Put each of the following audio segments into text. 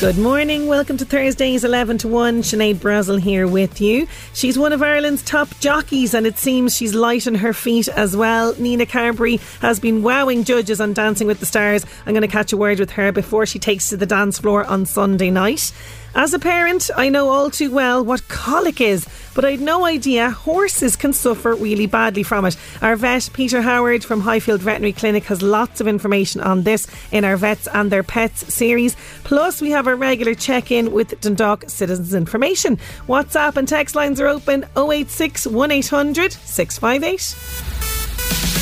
Good morning. Welcome to Thursday's 11 to 1. Sinead Brazel here with you. She's one of Ireland's top jockeys, and it seems she's light on her feet as well. Nina Carberry has been wowing judges on Dancing with the Stars. I'm going to catch a word with her before she takes to the dance floor on Sunday night. As a parent, I know all too well what colic is, but I had no idea horses can suffer really badly from it. Our vet, Peter Howard from Highfield Veterinary Clinic, has lots of information on this in our Vets and Their Pets series. Plus, we have our regular check in with Dundalk Citizens Information. WhatsApp and text lines are open 086 1800 658.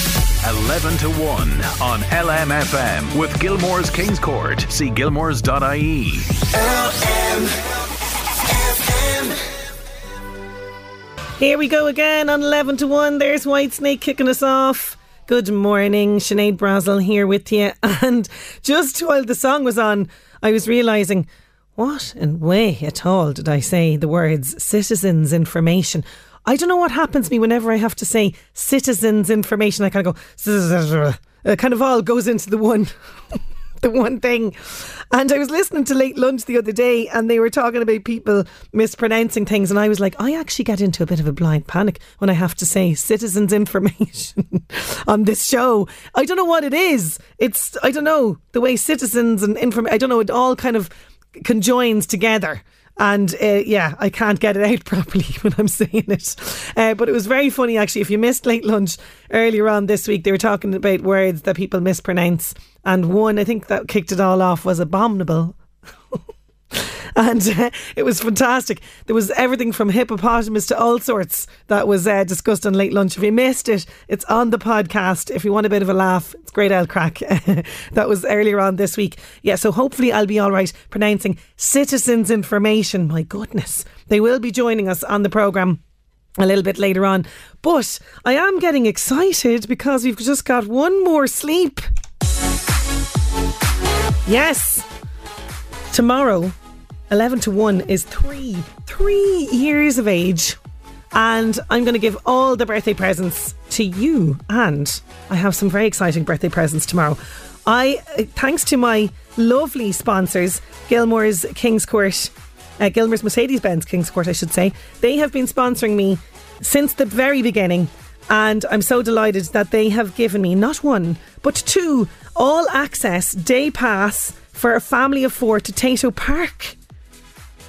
11 to 1 on LMFM with Gilmore's Kings Court. See gilmores.ie. Here we go again on 11 to 1. There's Whitesnake kicking us off. Good morning, Sinead Brazel here with you. And just while the song was on, I was realising what in way at all did I say the words citizens information? I don't know what happens to me whenever I have to say citizens information. I kind of go, it kind of all goes into the one. the one thing. And I was listening to Late Lunch the other day and they were talking about people mispronouncing things. And I was like, I actually get into a bit of a blind panic when I have to say citizens' information on this show. I don't know what it is. It's, I don't know, the way citizens and information, I don't know, it all kind of conjoins together. And uh, yeah, I can't get it out properly when I'm saying it. Uh, but it was very funny actually. If you missed late lunch earlier on this week, they were talking about words that people mispronounce. And one, I think that kicked it all off, was abominable. and uh, it was fantastic. There was everything from hippopotamus to all sorts that was uh, discussed on late lunch. If you missed it, it's on the podcast. If you want a bit of a laugh, it's great old crack. that was earlier on this week. Yeah, so hopefully I'll be all right pronouncing citizens' information. My goodness, they will be joining us on the programme a little bit later on. But I am getting excited because we've just got one more sleep. Yes. Tomorrow, 11 to 1 is three, three years of age. And I'm going to give all the birthday presents to you. And I have some very exciting birthday presents tomorrow. I, uh, thanks to my lovely sponsors, Gilmore's Kings Court, uh, Gilmore's Mercedes Benz Kings Court, I should say, they have been sponsoring me since the very beginning. And I'm so delighted that they have given me not one, but two all access day pass for a family of four to Tayto Park.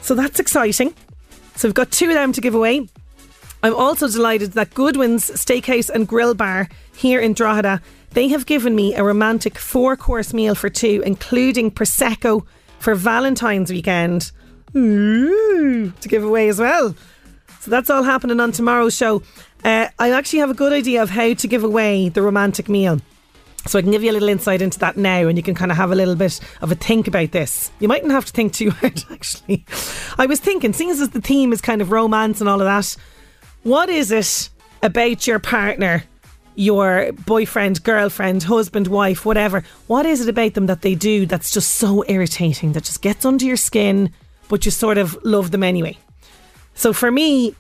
So that's exciting. So we've got two of them to give away. I'm also delighted that Goodwin's Steakhouse and Grill Bar here in Drogheda, they have given me a romantic four course meal for two, including Prosecco for Valentine's weekend. Ooh, to give away as well. So that's all happening on tomorrow's show. Uh, I actually have a good idea of how to give away the romantic meal. So I can give you a little insight into that now and you can kind of have a little bit of a think about this. You mightn't have to think too hard actually. I was thinking, seeing as the theme is kind of romance and all of that, what is it about your partner, your boyfriend, girlfriend, husband, wife, whatever, what is it about them that they do that's just so irritating, that just gets under your skin, but you sort of love them anyway? So for me,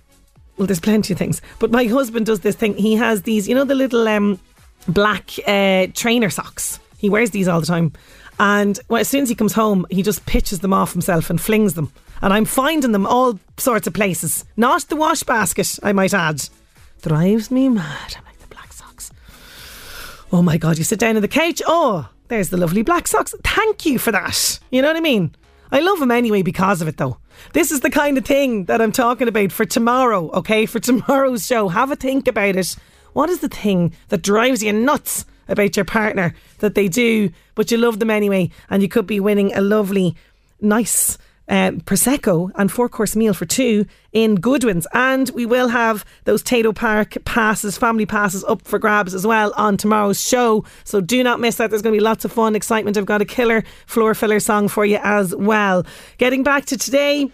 well, there's plenty of things, but my husband does this thing. He has these, you know, the little um, black uh, trainer socks. He wears these all the time. And well, as soon as he comes home, he just pitches them off himself and flings them. And I'm finding them all sorts of places. Not the wash basket, I might add. drives me mad. I'm like the black socks. Oh my god, you sit down on the couch. Oh, there's the lovely black socks. Thank you for that. You know what I mean? I love them anyway because of it though. This is the kind of thing that I'm talking about for tomorrow, okay? For tomorrow's show. Have a think about it. What is the thing that drives you nuts about your partner that they do, but you love them anyway, and you could be winning a lovely, nice uh, prosecco and four course meal for two in Goodwin's, and we will have those Tayto Park passes, family passes up for grabs as well on tomorrow's show. So do not miss that. There's going to be lots of fun, excitement. I've got a killer floor filler song for you as well. Getting back to today.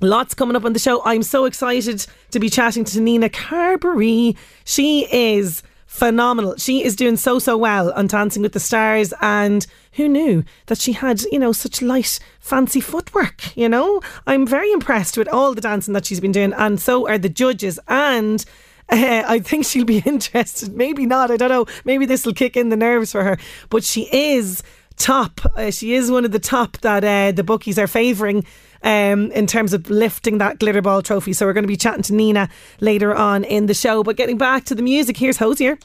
Lots coming up on the show. I'm so excited to be chatting to Nina Carberry. She is phenomenal. She is doing so, so well on Dancing with the Stars. And who knew that she had, you know, such light, fancy footwork? You know, I'm very impressed with all the dancing that she's been doing. And so are the judges. And uh, I think she'll be interested. Maybe not. I don't know. Maybe this will kick in the nerves for her. But she is top. Uh, she is one of the top that uh, the bookies are favouring um, in terms of lifting that glitter ball trophy. So we're going to be chatting to Nina later on in the show. But getting back to the music, here's Hozier.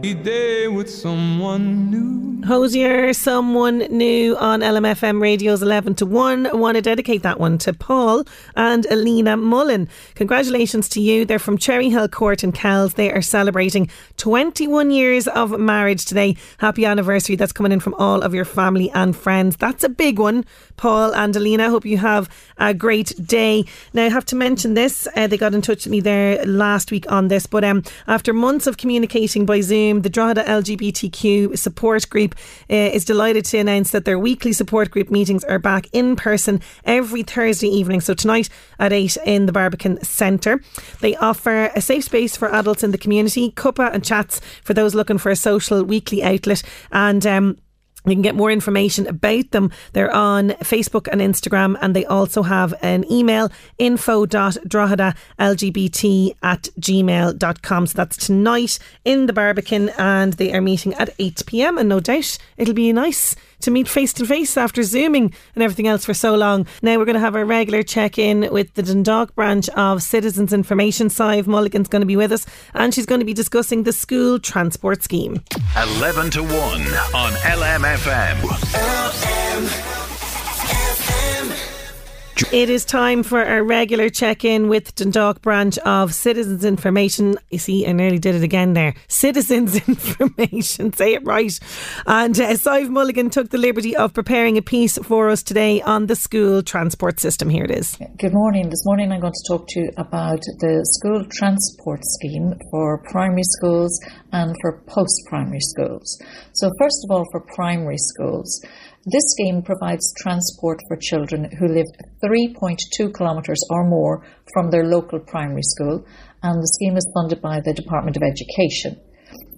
Day with someone new. Hozier, someone new on LMFM Radio's 11 to 1. I want to dedicate that one to Paul and Alina Mullen. Congratulations to you. They're from Cherry Hill Court in Kells. They are celebrating 21 years of marriage today. Happy anniversary. That's coming in from all of your family and friends. That's a big one, Paul and Alina. Hope you have a great day. Now, I have to mention this. Uh, they got in touch with me there last week on this, but um, after months of communicating by Zoom, the Drogheda LGBTQ support group uh, is delighted to announce that their weekly support group meetings are back in person every Thursday evening. So tonight at 8 in the Barbican Centre. They offer a safe space for adults in the community, cuppa and chats for those looking for a social weekly outlet. And um, you can get more information about them. They're on Facebook and Instagram, and they also have an email info.droghedalgbt at gmail.com. So that's tonight in the Barbican, and they are meeting at 8 pm. And no doubt it'll be nice to meet face to face after Zooming and everything else for so long. Now we're going to have our regular check in with the Dundalk branch of Citizens Information. Sive Mulligan's going to be with us and she's going to be discussing the school transport scheme. 11 to 1 on LMFM. LM. It is time for our regular check in with Dundalk branch of Citizens Information. You see, I nearly did it again there. Citizens Information, say it right. And uh, Sive Mulligan took the liberty of preparing a piece for us today on the school transport system. Here it is. Good morning. This morning I'm going to talk to you about the school transport scheme for primary schools and for post primary schools. So, first of all, for primary schools, this scheme provides transport for children who live 3.2 kilometres or more from their local primary school, and the scheme is funded by the Department of Education.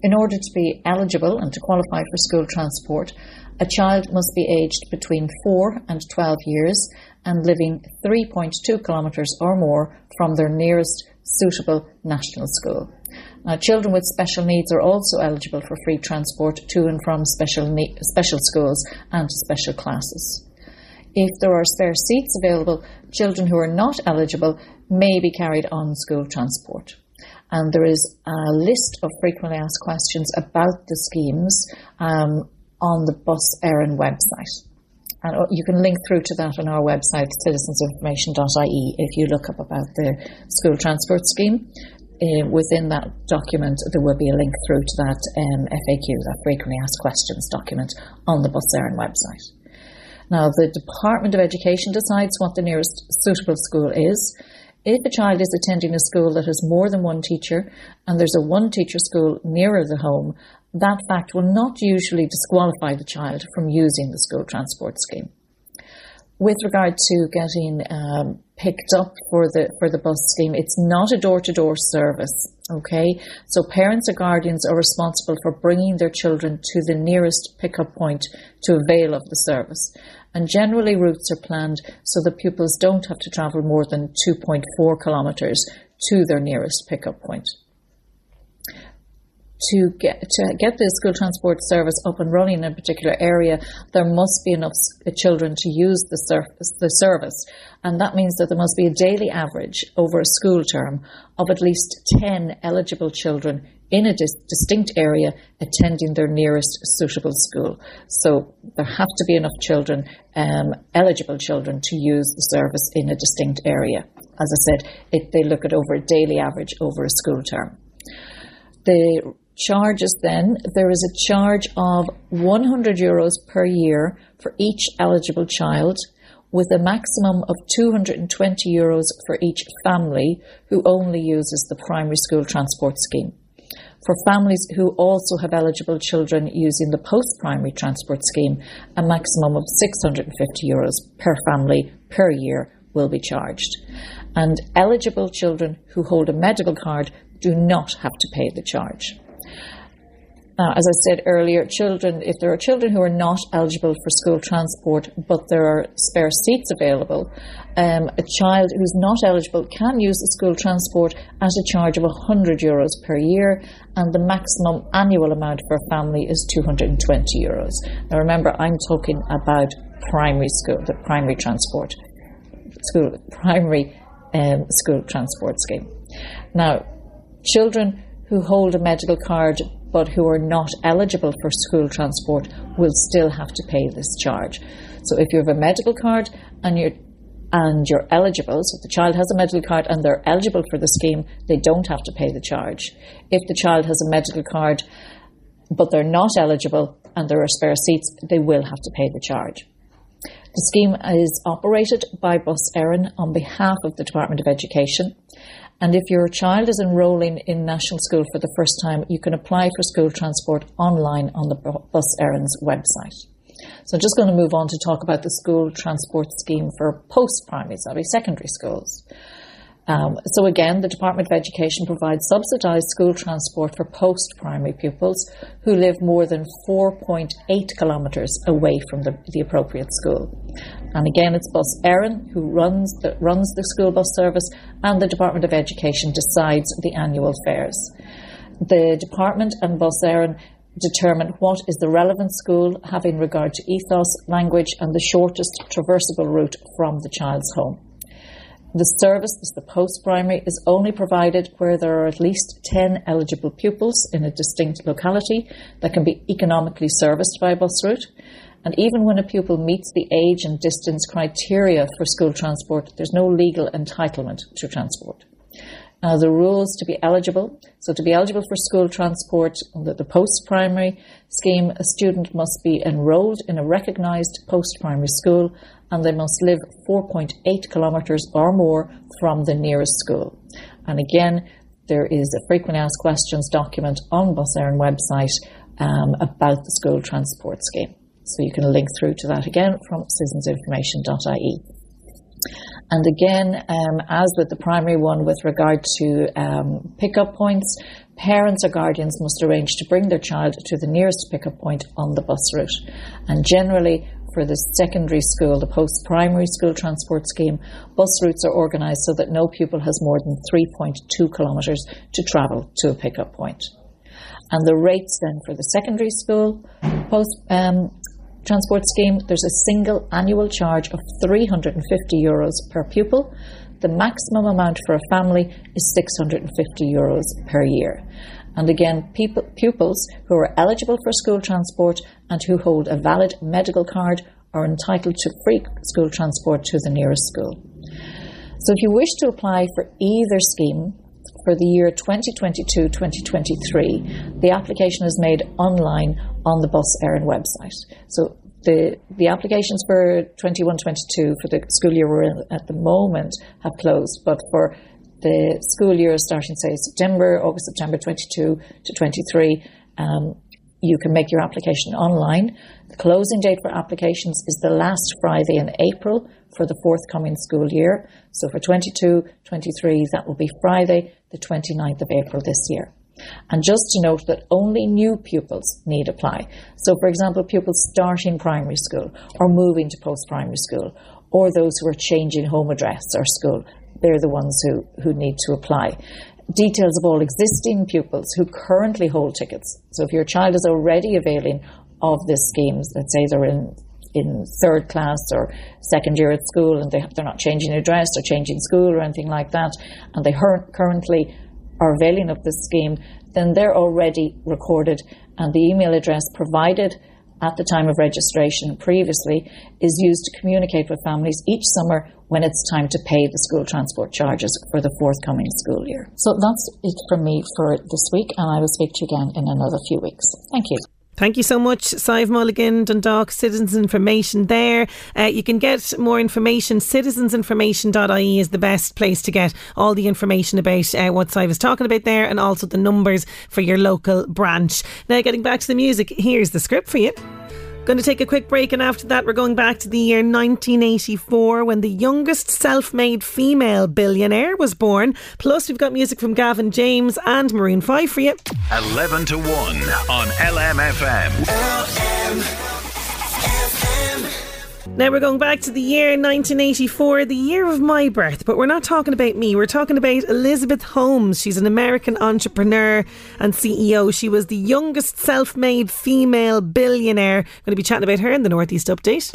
In order to be eligible and to qualify for school transport, a child must be aged between 4 and 12 years and living 3.2 kilometres or more from their nearest suitable national school. Now, children with special needs are also eligible for free transport to and from special, ne- special schools and special classes. If there are spare seats available, children who are not eligible may be carried on school transport. And there is a list of frequently asked questions about the schemes um, on the Bus Éireann website. And uh, you can link through to that on our website, citizensinformation.ie, if you look up about the school transport scheme uh, within that document, there will be a link through to that um, FAQ, that frequently asked questions document, on the Bus website. Now, the Department of Education decides what the nearest suitable school is. If a child is attending a school that has more than one teacher and there's a one teacher school nearer the home, that fact will not usually disqualify the child from using the school transport scheme with regard to getting um, picked up for the for the bus scheme, it's not a door to door service. Okay, so parents or guardians are responsible for bringing their children to the nearest pickup point to avail of the service. And generally, routes are planned so that pupils don't have to travel more than 2.4 kilometres to their nearest pickup point. To get to get the school transport service up and running in a particular area, there must be enough children to use the, surface, the service, and that means that there must be a daily average over a school term of at least ten eligible children in a dis- distinct area attending their nearest suitable school. So there have to be enough children, um, eligible children, to use the service in a distinct area. As I said, it, they look at over a daily average over a school term. The charges then, there is a charge of 100 euros per year for each eligible child with a maximum of 220 euros for each family who only uses the primary school transport scheme. For families who also have eligible children using the post primary transport scheme, a maximum of 650 euros per family per year will be charged. And eligible children who hold a medical card do not have to pay the charge. Now, as I said earlier, children, if there are children who are not eligible for school transport, but there are spare seats available, um, a child who's not eligible can use the school transport at a charge of 100 euros per year, and the maximum annual amount for a family is 220 euros. Now, remember, I'm talking about primary school, the primary transport, school, primary um, school transport scheme. Now, children who hold a medical card but who are not eligible for school transport will still have to pay this charge. So if you have a medical card and you're and you're eligible, so if the child has a medical card and they're eligible for the scheme, they don't have to pay the charge. If the child has a medical card but they're not eligible and there are spare seats, they will have to pay the charge. The scheme is operated by Bus Éireann on behalf of the Department of Education and if your child is enrolling in national school for the first time, you can apply for school transport online on the Bus Éireann's website. So I'm just going to move on to talk about the school transport scheme for post-primary, sorry, secondary schools. Um, so again, the Department of Education provides subsidised school transport for post-primary pupils who live more than 4.8 kilometres away from the, the, appropriate school. And again, it's Bus Éireann who runs the, runs the school bus service, and the Department of Education decides the annual fares. The department and Bus Éireann determine what is the relevant school having regard to ethos, language, and the shortest traversable route from the child's home. The service, the post-primary, is only provided where there are at least 10 eligible pupils in a distinct locality that can be economically serviced by a bus route. And even when a pupil meets the age and distance criteria for school transport, there's no legal entitlement to transport. Now, the rules to be eligible. So, to be eligible for school transport under the post primary scheme, a student must be enrolled in a recognised post primary school and they must live 4.8 kilometres or more from the nearest school. And again, there is a frequently asked questions document on Bus Éireann website um, about the school transport scheme. So you can link through to that again from citizensinformation.ie. And again, um, as with the primary one, with regard to um, pickup points, parents or guardians must arrange to bring their child to the nearest pickup point on the bus route. And generally, for the secondary school, the post primary school transport scheme, bus routes are organised so that no pupil has more than 3.2 kilometres to travel to a pickup point. And the rates then for the secondary school post um, transport scheme, there's a single annual charge of 350 euros per pupil. The maximum amount for a family is 650 euros per year. And again, people, pupils who are eligible for school transport and who hold a valid medical card are entitled to free school transport to the nearest school. So if you wish to apply for either scheme for the year 2022-2023, the application is made online on the Bus Éireann website. So the, the applications for 21-22 for the school year we're in at the moment have closed, but for the school year starting, say, September, August, September 22 to 23, um, you can make your application online. The closing date for applications is the last Friday in April for the forthcoming school year. So for 22 23, that will be Friday, the 29th of April this year. And just to note that only new pupils need apply. So, for example, pupils starting primary school or moving to post primary school, or those who are changing home address or school, they're the ones who, who need to apply. details of all existing pupils who currently hold tickets. So if your child is already availing of this scheme, let's say they're in in third class or second year at school and they, they're not changing address or changing school or anything like that, and they currently are availing of this scheme, then they're already recorded and the email address provided at the time of registration previously is used to communicate with families each summer when it's time to pay the school transport charges for the forthcoming school year. So that's it from me for this week, and I will speak to you again in another few weeks. Thank you. Thank you so much, Sive Mulligan, Dundalk Citizens Information there. Uh, you can get more information. Citizensinformation.ie is the best place to get all the information about uh, what Sive is talking about there and also the numbers for your local branch. Now, getting back to the music, here's the script for you. Going to take a quick break, and after that, we're going back to the year 1984 when the youngest self made female billionaire was born. Plus, we've got music from Gavin James and Maroon 5 for you. 11 to 1 on LMFM. LMFM. Now we're going back to the year 1984, the year of my birth, but we're not talking about me. We're talking about Elizabeth Holmes. She's an American entrepreneur and CEO. She was the youngest self made female billionaire. I'm Going to be chatting about her in the Northeast Update.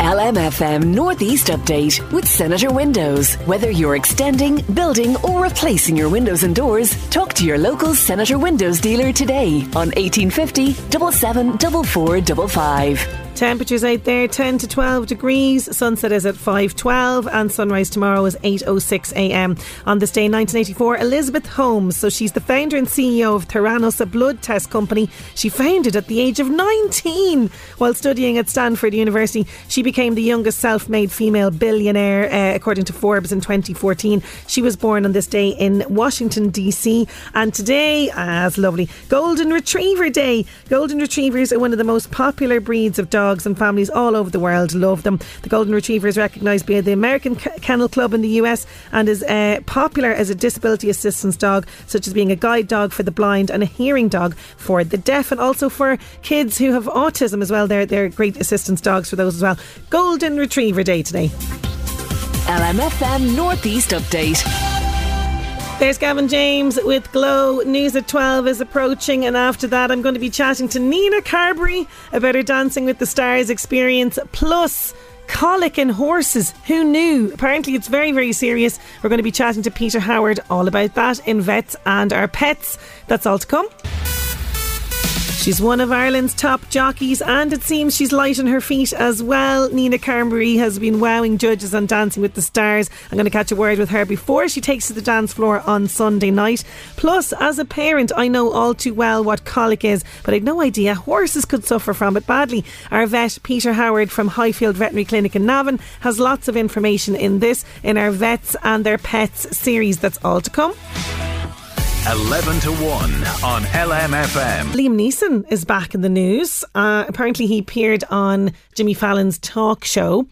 LMFM Northeast Update with Senator Windows. Whether you're extending, building, or replacing your windows and doors, talk to your local Senator Windows dealer today on 1850 774455. Temperatures out there 10 to 12 degrees. Sunset is at 5:12 and sunrise tomorrow is 8:06 a.m. On this day 1984, Elizabeth Holmes, so she's the founder and CEO of Theranos, a blood test company. She founded at the age of 19 while studying at Stanford University. She became the youngest self-made female billionaire uh, according to Forbes in 2014. She was born on this day in Washington DC and today, as lovely, Golden Retriever Day. Golden Retrievers are one of the most popular breeds of dogs dogs and families all over the world love them. The Golden Retriever is recognised by the American Kennel Club in the US and is uh, popular as a disability assistance dog, such as being a guide dog for the blind and a hearing dog for the deaf, and also for kids who have autism as well. They're, they're great assistance dogs for those as well. Golden Retriever Day today. LMFM Northeast Update. There's Gavin James with Glow. News at 12 is approaching, and after that, I'm going to be chatting to Nina Carberry about her Dancing with the Stars experience, plus colic in horses. Who knew? Apparently, it's very, very serious. We're going to be chatting to Peter Howard all about that in Vets and Our Pets. That's all to come. She's one of Ireland's top jockeys, and it seems she's light on her feet as well. Nina Carberry has been wowing judges on Dancing with the Stars. I'm going to catch a word with her before she takes to the dance floor on Sunday night. Plus, as a parent, I know all too well what colic is, but I'd no idea horses could suffer from it badly. Our vet, Peter Howard from Highfield Veterinary Clinic in Navan, has lots of information in this in our Vets and Their Pets series. That's all to come. 11 to 1 on LMFM. Liam Neeson is back in the news. Uh, apparently, he appeared on Jimmy Fallon's talk show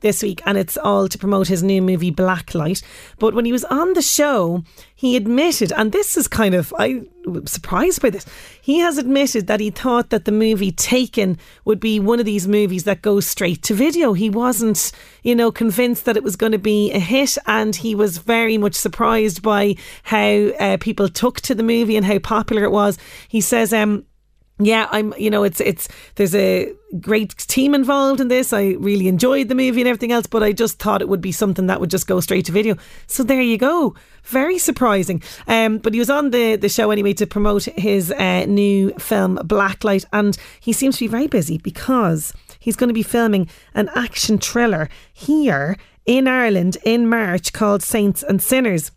this week, and it's all to promote his new movie Blacklight. But when he was on the show, he admitted, and this is kind of I am surprised by this. He has admitted that he thought that the movie Taken would be one of these movies that goes straight to video. He wasn't, you know, convinced that it was going to be a hit, and he was very much surprised by how uh, people took to the movie and how popular it was. He says, um, yeah, I'm. You know, it's it's there's a great team involved in this. I really enjoyed the movie and everything else, but I just thought it would be something that would just go straight to video. So there you go. Very surprising. Um, but he was on the the show anyway to promote his uh, new film Blacklight, and he seems to be very busy because he's going to be filming an action thriller here in Ireland in March called Saints and Sinners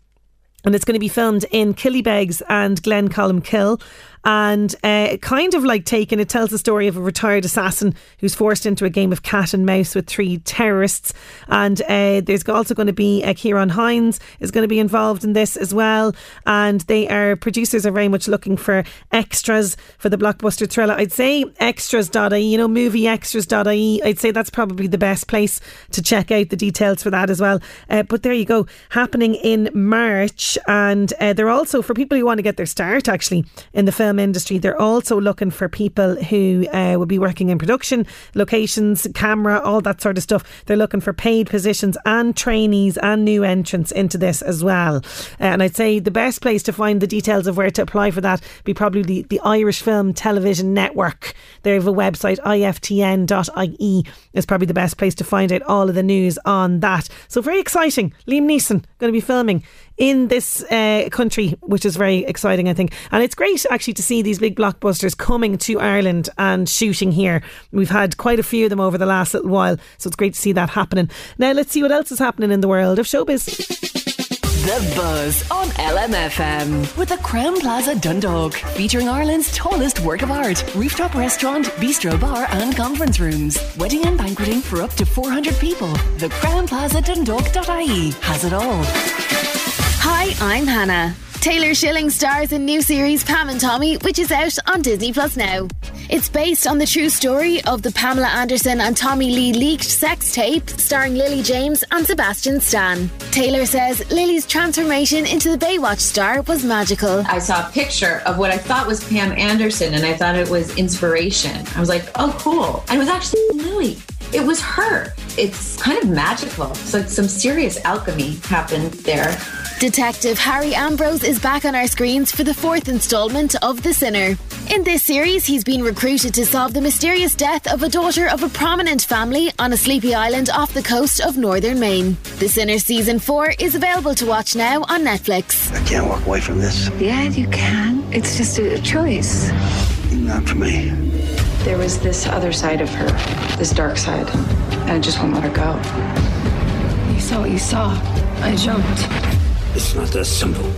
and it's going to be filmed in Killybegs and Glencolmcille and uh, kind of like Taken, it tells the story of a retired assassin who's forced into a game of cat and mouse with three terrorists. And uh, there's also going to be uh, Ciarán Hinds is going to be involved in this as well. And they are producers are very much looking for extras for the blockbuster thriller. I'd say extras.ie, you know, movie movieextras.ie. I'd say that's probably the best place to check out the details for that as well. Uh, but there you go, happening in March. And uh, they're also, for people who want to get their start actually in the film film industry. They're also looking for people who uh, will be working in production, locations, camera, all that sort of stuff. They're looking for paid positions and trainees and new entrants into this as well. Uh, and I'd say the best place to find the details of where to apply for that be probably the, the Irish Film Television Network. They have a website, iftn.ie, is probably the best place to find out all of the news on that. So very exciting. Liam Neeson going to be filming in this uh, country, which is very exciting, I think. And it's great actually to see these big blockbusters coming to Ireland and shooting here. We've had quite a few of them over the last little while, so it's great to see that happening. Now, let's see what else is happening in the world of showbiz. The Buzz on LMFM with the Crowne Plaza Dundalk, featuring Ireland's tallest work of art, rooftop restaurant, bistro bar, and conference rooms. Wedding and banqueting for up to 400 people. The Crowne Plaza Dundalk.ie has it all. Hi, I'm Hannah. Taylor Schilling stars in new series Pam and Tommy, which is out on Disney Plus now. It's based on the true story of the Pamela Anderson and Tommy Lee leaked sex tape starring Lily James and Sebastian Stan. Taylor says Lily's transformation into the Baywatch star was magical. I saw a picture of what I thought was Pam Anderson and I thought it was inspiration. I was like, oh, cool. And it was actually Lily. It was her. It's kind of magical. Like some serious alchemy happened there. Detective Harry Ambrose is back on our screens for the fourth installment of The Sinner. In this series, he's been recruited to solve the mysterious death of a daughter of a prominent family on a sleepy island off the coast of northern Maine. The Sinner Season 4 is available to watch now on Netflix. I can't walk away from this. Yeah, you can. It's just a choice. Not for me. There was this other side of her, this dark side, and I just won't let her go. You saw what you saw. I jumped. It's not that simple.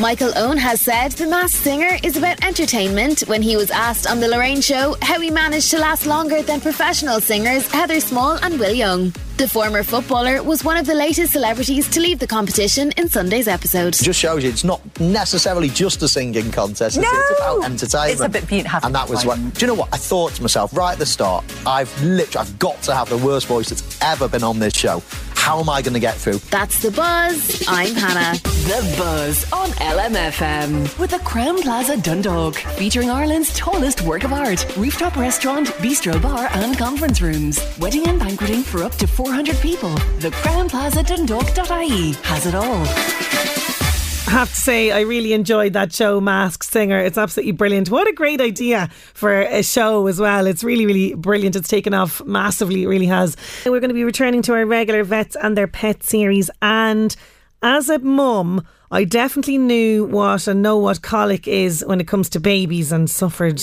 Michael Owen has said The Masked Singer is about entertainment when he was asked on The Lorraine Show how he managed to last longer than professional singers Heather Small and Will Young. The former footballer was one of the latest celebrities to leave the competition in Sunday's episode. Just shows you it's not necessarily just a singing contest. No! It's about entertainment. It's a bit Pete And that was what. Do you know what? I thought to myself right at the start, I've literally, I've got to have the worst voice that's ever been on this show. How am I going to get through? That's The Buzz. I'm Hannah. The Buzz on LMFM with the Crowne Plaza Dundalk, featuring Ireland's tallest work of art, rooftop restaurant, bistro bar, and conference rooms. Wedding and banqueting for up to 400 people. The Crowne Plaza Dundalk.ie has it all. Have to say, I really enjoyed that show, Masked Singer. It's absolutely brilliant. What a great idea for a show as well. It's really, really brilliant. It's taken off massively, it really has. We're going to be returning to our regular vets and their pet series. And as a mum, I definitely knew what and know what colic is when it comes to babies and suffered.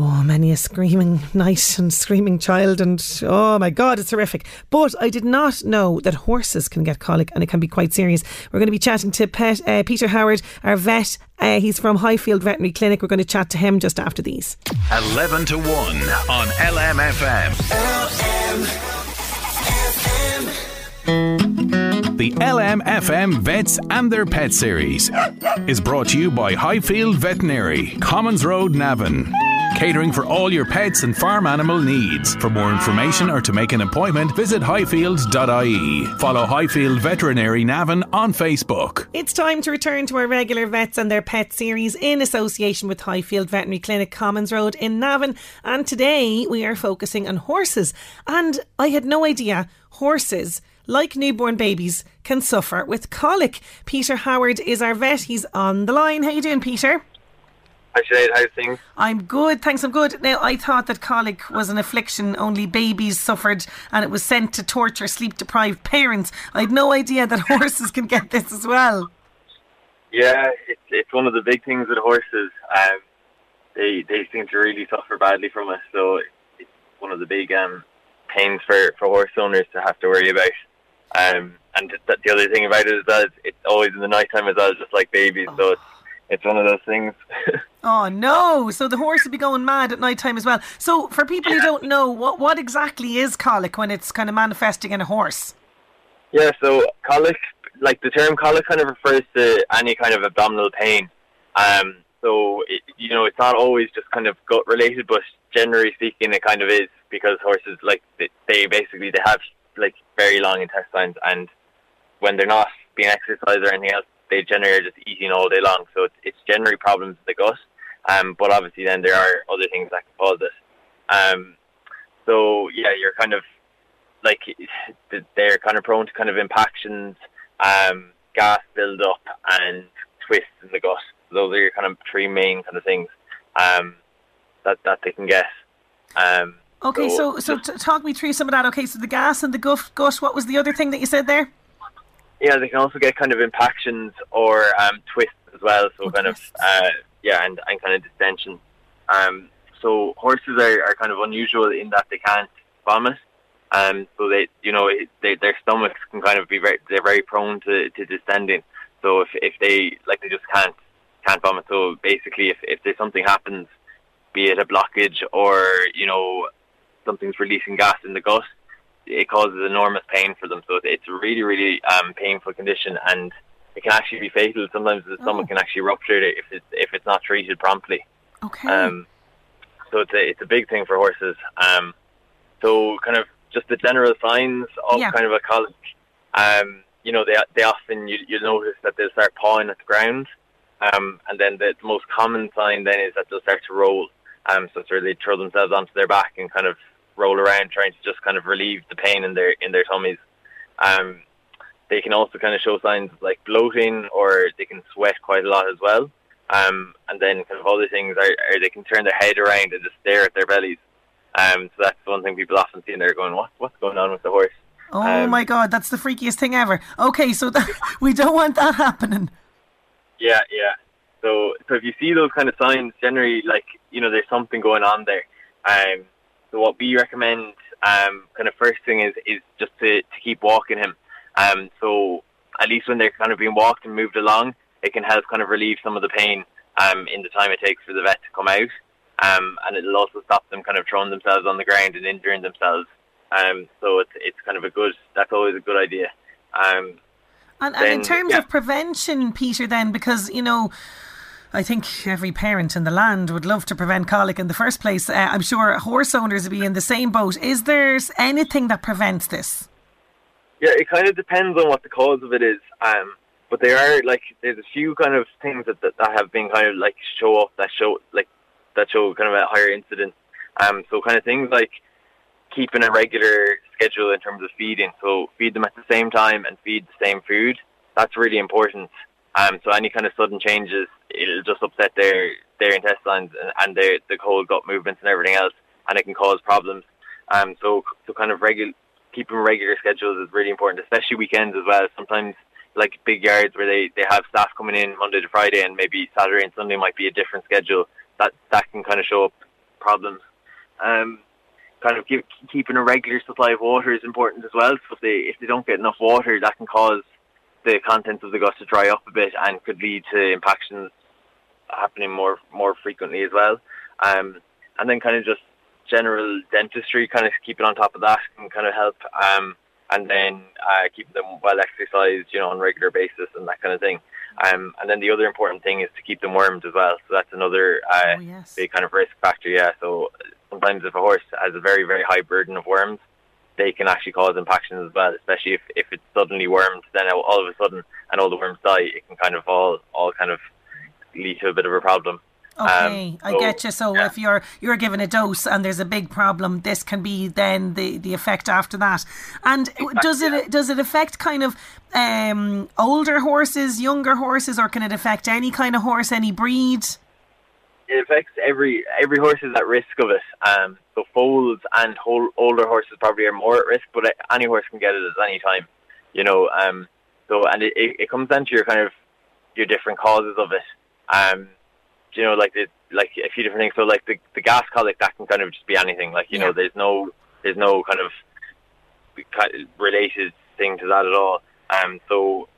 Oh, many a screaming night and screaming child, and oh my God, it's horrific. But I did not know that horses can get colic and it can be quite serious. We're going to be chatting to Pet, uh, Peter Howard, our vet. Uh, he's from Highfield Veterinary Clinic. We're going to chat to him just after these. 11 to 1 on LMFM. The LMFM Vets and Their Pet series is brought to you by Highfield Veterinary, Commons Road, Navan. Catering for all your pets and farm animal needs. For more information or to make an appointment, visit highfield.ie. Follow Highfield Veterinary Navan on Facebook. It's time to return to our regular vets and their pet series in association with Highfield Veterinary Clinic Commons Road in Navan. And today we are focusing on horses. And I had no idea horses like newborn babies, can suffer with colic. Peter Howard is our vet. He's on the line. How you doing, Peter? Hi Sinead, how's things? I'm good, thanks. I'm good. Now, I thought that colic was an affliction only babies suffered, and it was sent to torture sleep-deprived parents. I had no idea that horses can get this as well. Yeah, it's it's one of the big things with horses. Um, they they seem to really suffer badly from it, so it's one of the big um pains for for horse owners to have to worry about. Um, and th- the other thing about it is that it's, always in the night time as well, just like babies. So it's it's one of those things. Oh no! So the horse would be going mad at night time as well. So for people who don't know, what what exactly is colic when it's kind of manifesting in a horse? Yeah, so colic, like the term colic, kind of refers to any kind of abdominal pain. Um, so it, you know, it's not always just kind of gut related, but generally speaking, it kind of is because horses, like they, they basically they have like very long intestines, and when they're not being exercised or anything else, they generally are just eating all day long. So it's, it's generally problems in the gut. Um, but obviously then there are other things that can cause it. Um, so yeah, you're kind of like they're kind of prone to kind of impactions, um, gas build up, and twists in the gut. Those are your kind of three main kind of things um, that that they can get. Um, okay, so so, so talk me through some of that. Okay, so the gas and the gut, gut. What was the other thing that you said there? Yeah, they can also get kind of impactions or um, twists as well. So oh, kind twists. of uh, yeah, and, and kind of distension. Um, so horses are, are kind of unusual in that they can't vomit. Um, so they, you know, they, their stomachs can kind of be very, they're very prone to, to distending. So if, if they, like, they just can't, can't vomit. So basically, if, if there's something happens, be it a blockage or, you know, something's releasing gas in the gut, it causes enormous pain for them. So it's a really, really um, painful condition and it can actually be fatal. Sometimes the stomach oh. can actually rupture if it's, if it's not treated promptly. Okay. Um, so it's a, it's a big thing for horses. Um, so kind of just the general signs of yeah. kind of a colic. Um, you know, they they often you you notice that they'll start pawing at the ground, um, and then the, the most common sign then is that they'll start to roll. Um, so sort of they throw themselves onto their back and kind of roll around, trying to just kind of relieve the pain in their in their tummies. Um, they can also kind of show signs like bloating, or they can sweat quite a lot as well. Um, and then kind of other things are, are they can turn their head around and just stare at their bellies. Um, so that's one thing people often see and they're going, what, what's going on with the horse? Oh um, my God, that's the freakiest thing ever. Okay, so that, we don't want that happening. Yeah, yeah. So, so if you see those kind of signs, generally, like you know, there's something going on there. Um, so what we recommend, um, kind of first thing is is just to, to keep walking him. Um, so at least when they're kind of being walked and moved along, it can help kind of relieve some of the pain um, in the time it takes for the vet to come out um, and it'll also stop them kind of throwing themselves on the ground and injuring themselves. Um, so it's it's kind of a good. That's always a good idea. Um, and, then, and in terms yeah. of prevention, Peter, then because you know. I think every parent in the land would love to prevent colic in the first place. Uh, I'm sure horse owners would be in the same boat. Is there anything that prevents this? Yeah, it kind of depends on what the cause of it is. Um, but there are like there's a few kind of things that, that, have been kind of like show up that show like that show kind of a higher incidence. Um, so kind of things like keeping a regular schedule in terms of feeding. So feed them at the same time and feed the same food. That's really important. Um, so any kind of sudden changes, it'll just upset their their intestines and, and their the whole gut movements and everything else, and it can cause problems. Um, so so kind of regular keeping regular schedules is really important, especially weekends as well. Sometimes like big yards where they, they have staff coming in Monday to Friday and maybe Saturday and Sunday might be a different schedule that that can kind of show up problems. Um, kind of keep, keeping a regular supply of water is important as well. So if they if they don't get enough water, that can cause the contents of the gut to dry up a bit and could lead to impactions happening more more frequently as well. Um, and then kind of just general dentistry, kind of keeping on top of that can kind of help. Um, and then uh, keeping them well exercised, you know, on a regular basis and that kind of thing. Um, and then the other important thing is to keep them wormed as well. So that's another uh, oh, yes. big kind of risk factor. Yeah. So sometimes if a horse has a very very high burden of worms, they can actually cause impactions as well. Especially if, if it's suddenly wormed, then all of a sudden and all the worms die, it can kind of all all kind of lead to a bit of a problem. Okay, um, so, I get you. So yeah. if you're you're given a dose and there's a big problem, this can be then the, the effect after that. And exactly, does it yeah. does it affect kind of um, older horses, younger horses, or can it affect any kind of horse, any breed? It affects every every horse is at risk of it. Um, so foals and whole, older horses probably are more at risk, but any horse can get it at any time. You know, um, so and it, it, it comes down to your kind of your different causes of it. Um, you know, like it, like a few different things. So like the the gas colic that can kind of just be anything. Like you yeah. know, there's no there's no kind of related thing to that at all. Um, so,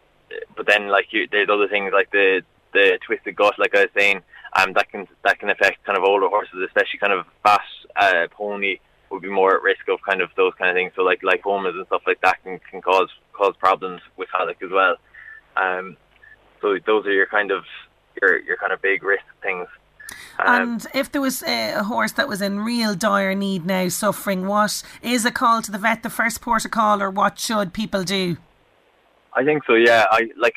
but then like you, there's other things like the the twisted gut, like I was saying, um, that can that can affect kind of older horses, especially kind of fast uh, pony would be more at risk of kind of those kind of things. So like like lipomas and stuff like that can, can cause cause problems with colic as well. Um, so those are your kind of your your kind of big risk things. Um, and if there was a, a, horse that was in real dire need now, suffering, what is a call to the vet the first port of call, or what should people do? I think so. Yeah, I like.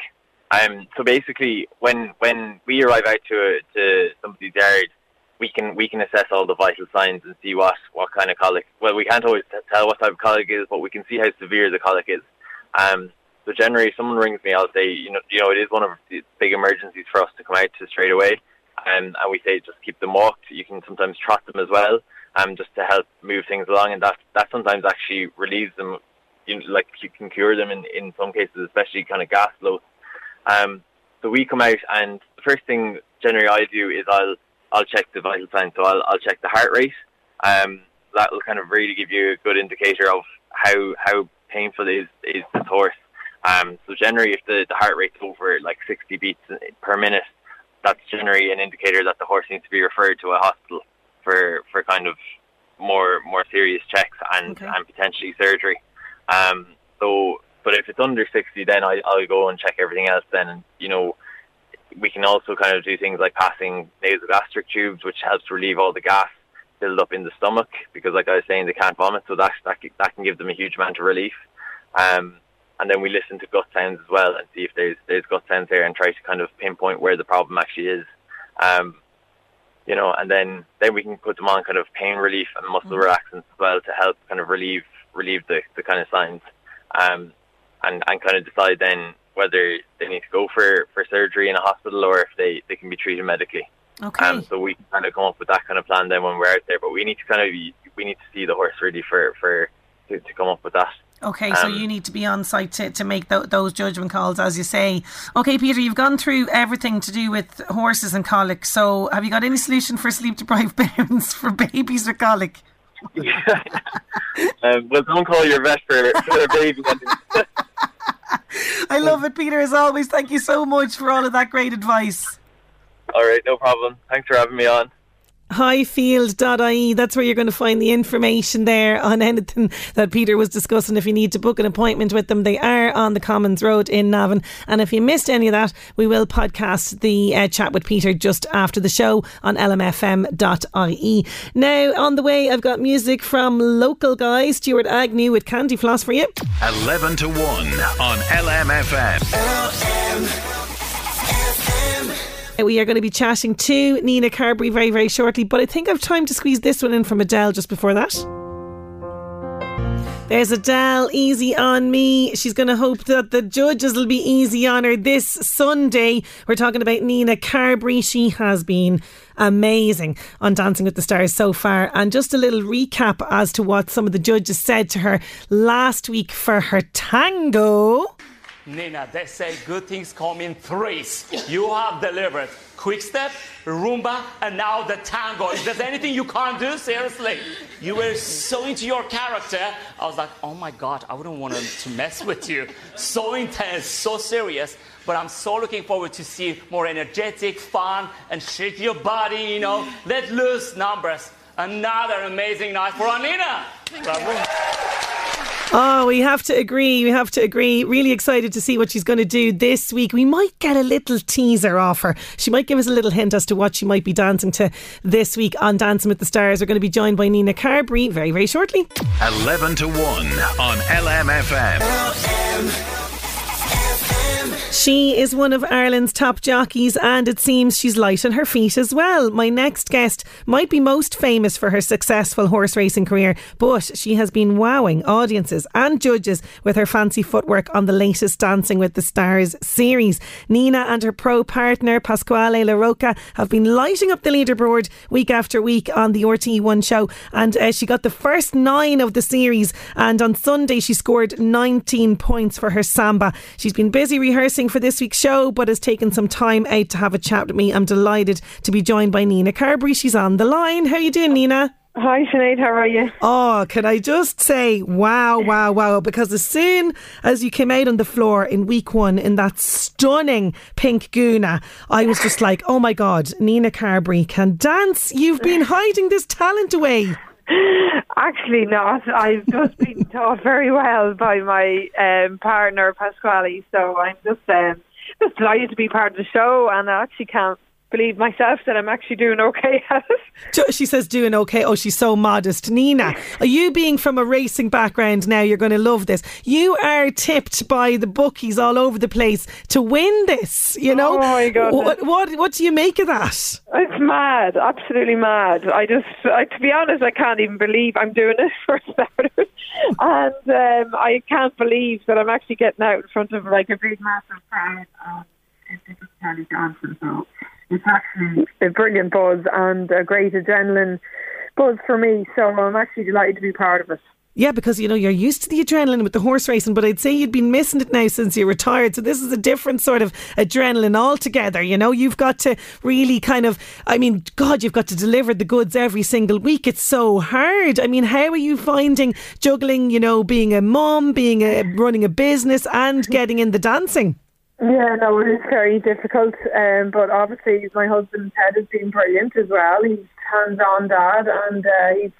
Um, so basically, when when we arrive out to a, to somebody's yard, we can we can assess all the vital signs and see what what kind of colic. Well, we can't always tell what type of colic it is, but we can see how severe the colic is. Um, so generally, if someone rings me, I'll say, you know, you know, it is one of the big emergencies for us to come out to straight away. Um, and we say just keep them walked. You can sometimes trot them as well, um, just to help move things along, and that that sometimes actually relieves them. You know, like you can cure them in in some cases, especially kind of gas bloats. Um, so we come out, and the first thing generally I do is I'll I'll check the vital signs. So I'll I'll check the heart rate. Um, that will kind of really give you a good indicator of how how painful is is this horse. Um, so generally, if the, the heart rate's over like 60 beats per minute, that's generally an indicator that the horse needs to be referred to a hospital for, for kind of more more serious checks and, Okay. and potentially surgery. Um, so, but if it's under 60, then I, I'll go and check everything else. Then, and you know, we can also kind of do things like passing nasogastric tubes, which helps relieve all the gas build up in the stomach because, like I was saying, they can't vomit, so that that, that can give them a huge amount of relief. Um, and then we listen to gut sounds as well and see if there's there's gut sounds there and try to kind of pinpoint where the problem actually is. Um, you know, and then then we can put them on kind of pain relief and muscle relaxants as well to help kind of relieve relieve the, the kind of signs. Um, and, and kind of decide then whether they need to go for, for surgery in a hospital or if they, they can be treated medically. Okay. Um, so we can kind of come up with that kind of plan then when we're out there. But we need to kind of be, we need to see the horse really for for to, to come up with that. Okay, so Um, you need to be on site to, to make tho- those judgment calls, as you say. Okay, Peter, you've gone through everything to do with horses and colic. So, have you got any solution for sleep deprived parents for babies with colic? Um, well, don't call your vet for, for a baby. I love it, Peter, as always. Thank you so much for all of that great advice. All right, no problem. Thanks for having me on. highfield.ie. That's where you're going to find the information there on anything that Peter was discussing. If you need to book an appointment with them, they are on the Commons Road in Navan. And if you missed any of that, we will podcast the uh, chat with Peter just after the show on lmfm.ie. Now, on the way, I've got music from local guy Stuart Agnew with Candy Floss for you. 11 to 1 on LMFM. Uh, we are going to be chatting to Nina Carberry very, very shortly, but I think I've time to squeeze this one in from Adele just before that. There's Adele, easy on me. She's going to hope that the judges will be easy on her this Sunday. We're talking about Nina Carberry. She has been amazing on Dancing with the Stars so far. And just a little recap as to what some of the judges said to her last week for her tango. Nina, they say good things come in threes. You have delivered quick step, rumba, and now the tango. Is there anything you can't do? Seriously. You were so into your character. I was like, oh my god, I wouldn't want to mess with you. So intense, so serious. But I'm so looking forward to see more energetic, fun, and shake your body, you know, let loose numbers. Another amazing night for Nina. Bravo. Oh, we have to agree. We have to agree. Really excited to see what she's going to do this week. We might get a little teaser off her. She might give us a little hint as to what she might be dancing to this week on Dancing with the Stars. We're going to be joined by Nina Carberry very, very shortly. 11 to 1 on LMFM. She is one of Ireland's top jockeys, and it seems she's light on her feet as well. My next guest might be most famous for her successful horse racing career, but she has been wowing audiences and judges with her fancy footwork on the latest Dancing with the Stars series. Nina and her pro partner, Pasquale La Rocca, have been lighting up the leaderboard week after week on the RTE1 show, and uh, she got the first nine of the series. And on Sunday, she scored 19 points for her samba. She's been busy rehearsing for this week's show, but has taken some time out to have a chat with me. I'm delighted to be joined by Nina Carberry. She's on the line. How are you doing, Nina? Hi, Sinead. How are you? Oh, can I just say, wow, wow, wow. Because as soon as you came out on the floor in week one in that stunning pink guna, I was just like, oh my God, Nina Carberry can dance. You've been hiding this talent away. Actually, not. I've just been taught very well by my um, partner Pasquale, so I'm just um, just delighted to be part of the show, and I actually can't believe myself that I'm actually doing okay at it. She says doing okay. Oh, she's so modest. Nina, are you being from a racing background now? You're going to love this. You are tipped by the bookies all over the place to win this. You know. Oh, my goodness. What what, what do you make of that? It's mad, absolutely mad. I just, I, to be honest, I can't even believe I'm doing it for starters, and um, I can't believe that I'm actually getting out in front of like a big, massive crowd. Um, it's just Charlie dancing, so it's actually a brilliant buzz and a great adrenaline buzz for me. So I'm actually delighted to be part of it. Yeah, because you know you're used to the adrenaline with the horse racing, but I'd say you'd been missing it now since you retired. So this is a different sort of adrenaline altogether. You know, you've got to really kind of, I mean, God, you've got to deliver the goods every single week. It's so hard. I mean, how are you finding juggling? You know, being a mom, being a running a business, and getting in the dancing. Yeah, no, it is very difficult. Um, but obviously, my husband Ted has been brilliant as well. He's hands-on dad, and uh, he's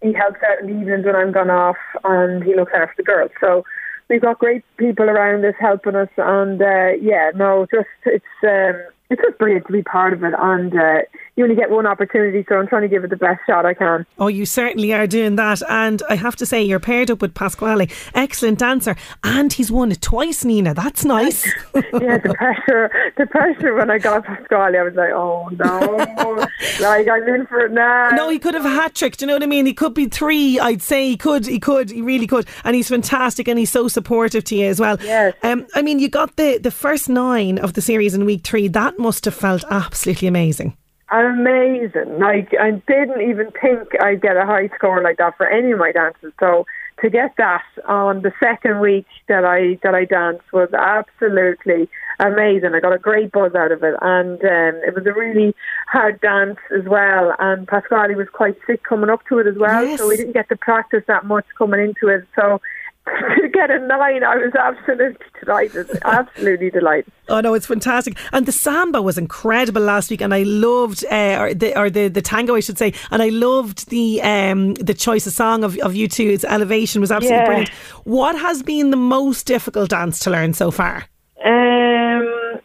he helps out in the evenings when I'm gone off, and he looks after the girls. So we've got great people around us helping us, and uh, yeah, no, just it's um, it's just brilliant to be part of it, and uh, you only get one opportunity, so I'm trying to give it the best shot I can. Oh, you certainly are doing that. And I have to say, you're paired up with Pasquale, excellent dancer, and he's won it twice, Nina. That's nice. yeah, the pressure, the pressure when I got Pasquale, I was like, oh no, like I'm in for it now. No, he could have a hat trick. Do you know what I mean? He could be three. I'd say he could. He could. He really could. And he's fantastic, and he's so supportive to you as well. Yes. Um, I mean, you got the the first nine of the series in week three. That must have felt absolutely amazing. Amazing. Like I didn't even think I'd get a high score like that for any of my dances. So to get that on the second week that I that I danced was absolutely amazing. I got a great buzz out of it, and um, it was a really hard dance as well. And Pasquale was quite sick coming up to it as well, so we didn't get to practice that much coming into it. So. To get a nine, I was absolutely delighted. Absolutely delighted. Oh no, it's fantastic. And the samba was incredible last week, and I loved, uh, or, the, or the the tango, I should say, and I loved the um, the choice of song of, of you two. Its elevation was absolutely Yeah. brilliant. What has been the most difficult dance to learn so far? Um,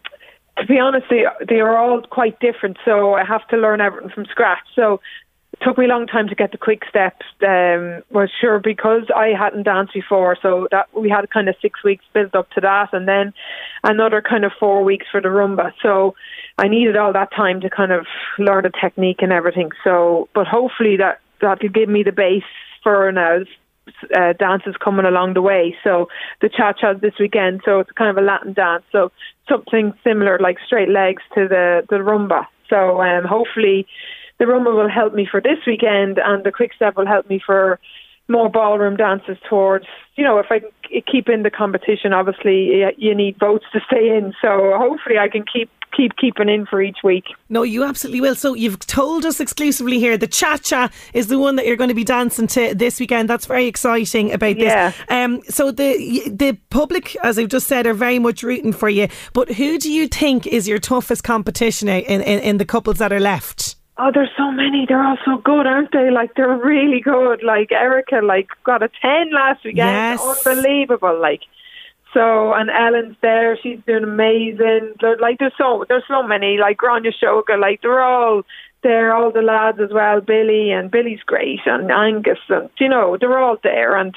to be honest, they they are all quite different, so I have to learn everything from scratch. So took me a long time to get the quick steps. Um, was sure because I hadn't danced before, so that we had kind of six weeks built up to that, and then another kind of four weeks for the rumba. So I needed all that time to kind of learn the technique and everything. So, but hopefully that that'll give me the base for now uh, dances coming along the way. So the cha cha this weekend. So it's kind of a Latin dance. So something similar like straight legs to the the rumba. So um, hopefully the rumba will help me for this weekend, and the quick step will help me for more ballroom dances towards. You know, if I keep in the competition, obviously you need votes to stay in. So hopefully I can keep keep keeping in for each week. No, you absolutely will. So you've told us exclusively here the cha cha is the one that you're going to be dancing to this weekend. That's very exciting about this. Yeah. Um, so the the public, as I've just said, are very much rooting for you. But who do you think is your toughest competition in, in, in the couples that are left? Oh, there's so many. They're all so good, aren't they? Like they're really good. Like Erica, like got a ten last weekend. Yes. Unbelievable. Like so, and Ellen's there. She's doing amazing. There- Like there's so there's so many. Like Gráinne Seoige. Like they're all there. All the lads as well. Billy and Billy's great, and Angus, and you know they're all there, and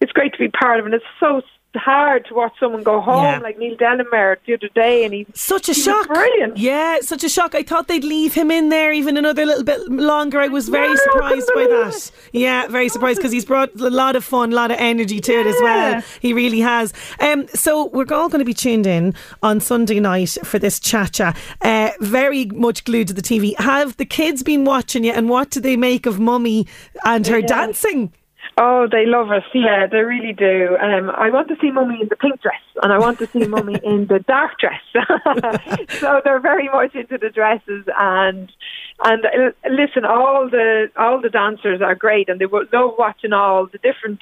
it's great to be part of. it. And it's so hard to watch someone go home Yeah. like Neil Delamere the other day, and he Such a he shock. brilliant. Yeah, such a shock. I thought they'd leave him in there even another little bit longer. I was very Yeah, I surprised by that. Yeah, very surprised because he's brought a lot of fun, a lot of energy to it as well. He really has. Um, so we're all going to be tuned in on Sunday night for this cha cha. Uh, very much glued to the TV. Have the kids been watching you, and what do they make of Mummy and her Yeah. dancing? Oh, they love us. Yeah, they really do. Um, I want to see Mummy in the pink dress, and I want to see Mummy in the dark dress. so they're very much into the dresses, and and uh, listen, all the all the dancers are great, and they love watching all the different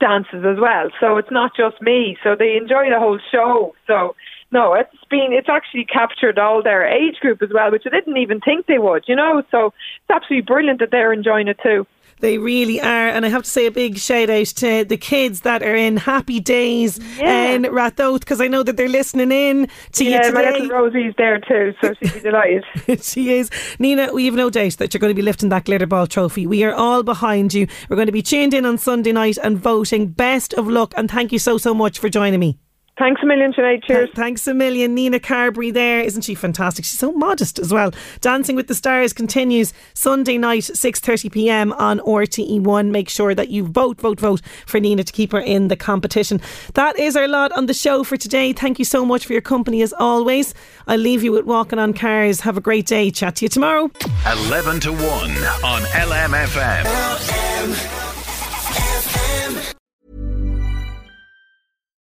dances as well. So it's not just me. So they enjoy the whole show. So no, it's been it's actually captured all their age group as well, which I didn't even think they would. You know, so it's absolutely brilliant that they're enjoying it too. They really are. And I have to say a big shout out to the kids that are in Happy Days Yeah. in Ratoath because I know that they're listening in to yeah, you my today. little Rosie's there too, so she'd be delighted. she is. Nina, we have no doubt that you're going to be lifting that glitter ball trophy. We are all behind you. We're going to be tuned in on Sunday night and voting. Best of luck and thank you so, so much for joining me. Thanks a million, Sinead. Cheers. Thanks a million. Nina Carberry there. Isn't she fantastic? She's so modest as well. Dancing with the Stars continues Sunday night, 6.30pm on RTE1. Make sure that you vote, vote, vote for Nina to keep her in the competition. That is our lot on the show for today. Thank you so much for your company as always. I'll leave you with Walking on Cars. Have a great day. Chat to you tomorrow. 11 to 1 on LMFM.